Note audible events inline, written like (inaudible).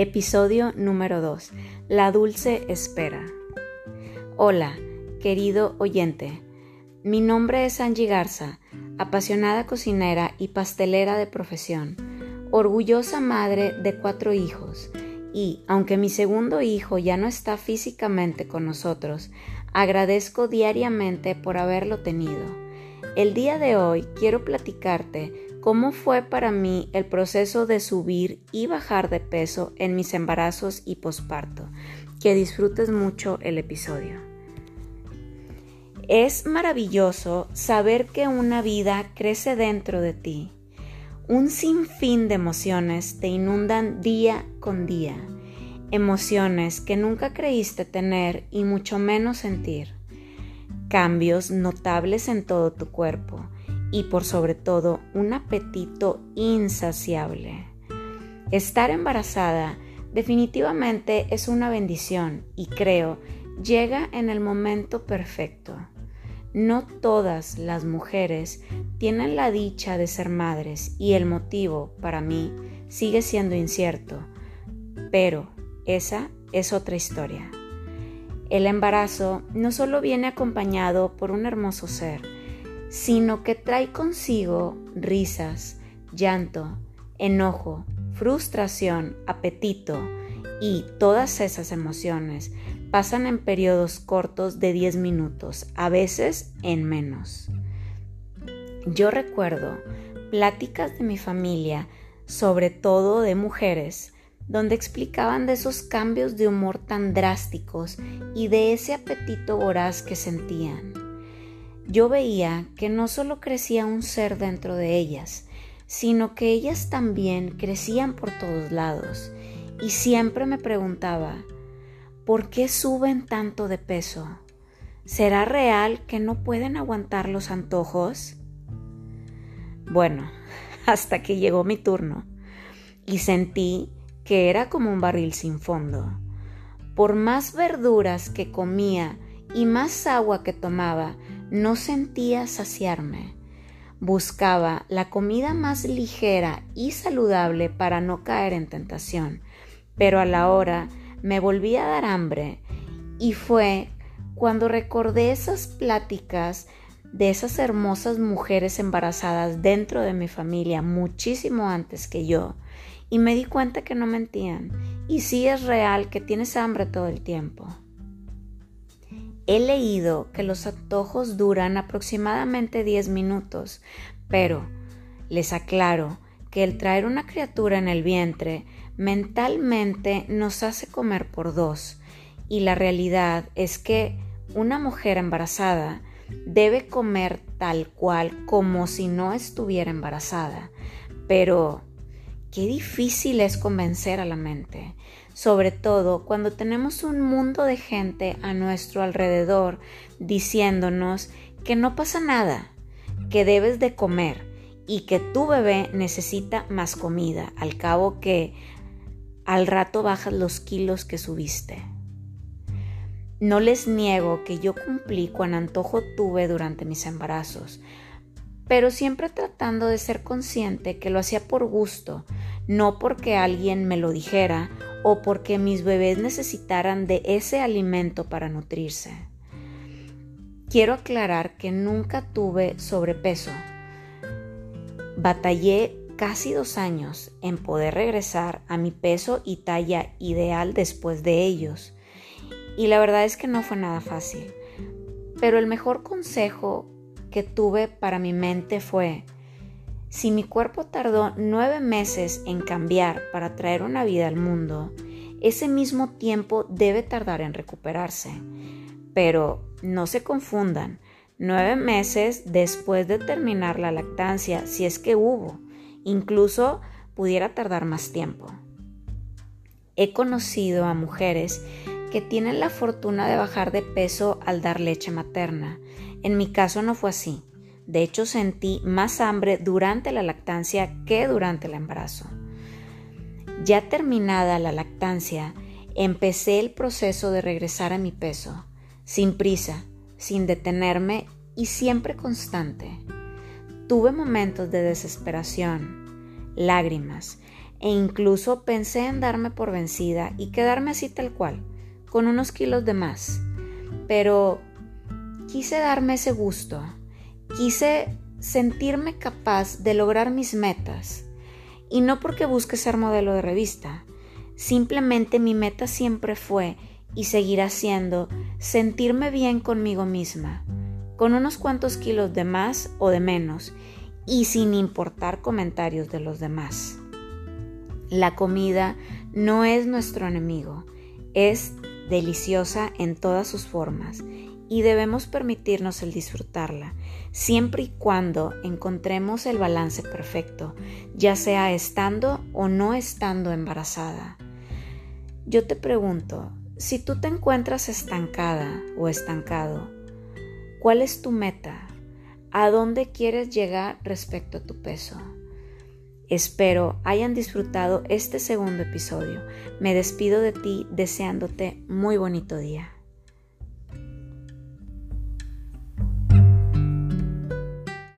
Episodio número 2. La dulce espera. Hola, querido oyente. Mi nombre es Angie Garza, apasionada cocinera y pastelera de profesión, orgullosa madre de cuatro hijos, y, aunque mi segundo hijo ya no está físicamente con nosotros, agradezco diariamente por haberlo tenido. El día de hoy quiero platicarte cómo fue para mí el proceso de subir y bajar de peso en mis embarazos y posparto. Que disfrutes mucho el episodio. Es maravilloso saber que una vida crece dentro de ti. Un sinfín de emociones te inundan día con día. Emociones que nunca creíste tener y mucho menos sentir. Cambios notables en todo tu cuerpo y por sobre todo un apetito insaciable. Estar embarazada definitivamente es una bendición y creo llega en el momento perfecto. No todas las mujeres tienen la dicha de ser madres y el motivo para mí sigue siendo incierto, pero esa es otra historia. El embarazo no solo viene acompañado por un hermoso ser, sino que trae consigo risas, llanto, enojo, frustración, apetito y todas esas emociones pasan en periodos cortos de 10 minutos, a veces en menos. Yo recuerdo pláticas de mi familia, sobre todo de mujeres, donde explicaban de esos cambios de humor tan drásticos y de ese apetito voraz que sentían yo veía que no solo crecía un ser dentro de ellas, sino que ellas también crecían por todos lados. Y siempre me preguntaba, ¿por qué suben tanto de peso? ¿Será real que no pueden aguantar los antojos? Bueno, (laughs) hasta que llegó mi turno y sentí que era como un barril sin fondo. Por más verduras que comía y más agua que tomaba, no sentía saciarme. Buscaba la comida más ligera y saludable para no caer en tentación, pero a la hora me volví a dar hambre y fue cuando recordé esas pláticas de esas hermosas mujeres embarazadas dentro de mi familia muchísimo antes que yo y me di cuenta que no mentían y sí es real que tienes hambre todo el tiempo. He leído que los antojos duran aproximadamente 10 minutos, pero les aclaro que el traer una criatura en el vientre mentalmente nos hace comer por dos, y la realidad es que una mujer embarazada debe comer tal cual como si no estuviera embarazada. Pero qué difícil es convencer a la mente sobre todo cuando tenemos un mundo de gente a nuestro alrededor diciéndonos que no pasa nada, que debes de comer y que tu bebé necesita más comida, al cabo que al rato bajas los kilos que subiste. No les niego que yo cumplí cuan antojo tuve durante mis embarazos, pero siempre tratando de ser consciente que lo hacía por gusto, no porque alguien me lo dijera o porque mis bebés necesitaran de ese alimento para nutrirse. Quiero aclarar que nunca tuve sobrepeso. Batallé casi dos años en poder regresar a mi peso y talla ideal después de ellos. Y la verdad es que no fue nada fácil. Pero el mejor consejo que tuve para mi mente fue, si mi cuerpo tardó nueve meses en cambiar para traer una vida al mundo, ese mismo tiempo debe tardar en recuperarse. Pero no se confundan, nueve meses después de terminar la lactancia, si es que hubo, incluso pudiera tardar más tiempo. He conocido a mujeres que tienen la fortuna de bajar de peso al dar leche materna. En mi caso no fue así. De hecho, sentí más hambre durante la lactancia que durante el embarazo. Ya terminada la lactancia, empecé el proceso de regresar a mi peso, sin prisa, sin detenerme y siempre constante. Tuve momentos de desesperación, lágrimas, e incluso pensé en darme por vencida y quedarme así tal cual, con unos kilos de más. Pero quise darme ese gusto, quise sentirme capaz de lograr mis metas. Y no porque busque ser modelo de revista, simplemente mi meta siempre fue y seguirá siendo sentirme bien conmigo misma, con unos cuantos kilos de más o de menos, y sin importar comentarios de los demás. La comida no es nuestro enemigo, es deliciosa en todas sus formas y debemos permitirnos el disfrutarla, siempre y cuando encontremos el balance perfecto, ya sea estando o no estando embarazada. Yo te pregunto, si tú te encuentras estancada o estancado, ¿cuál es tu meta? ¿A dónde quieres llegar respecto a tu peso? Espero hayan disfrutado este segundo episodio. Me despido de ti deseándote muy bonito día.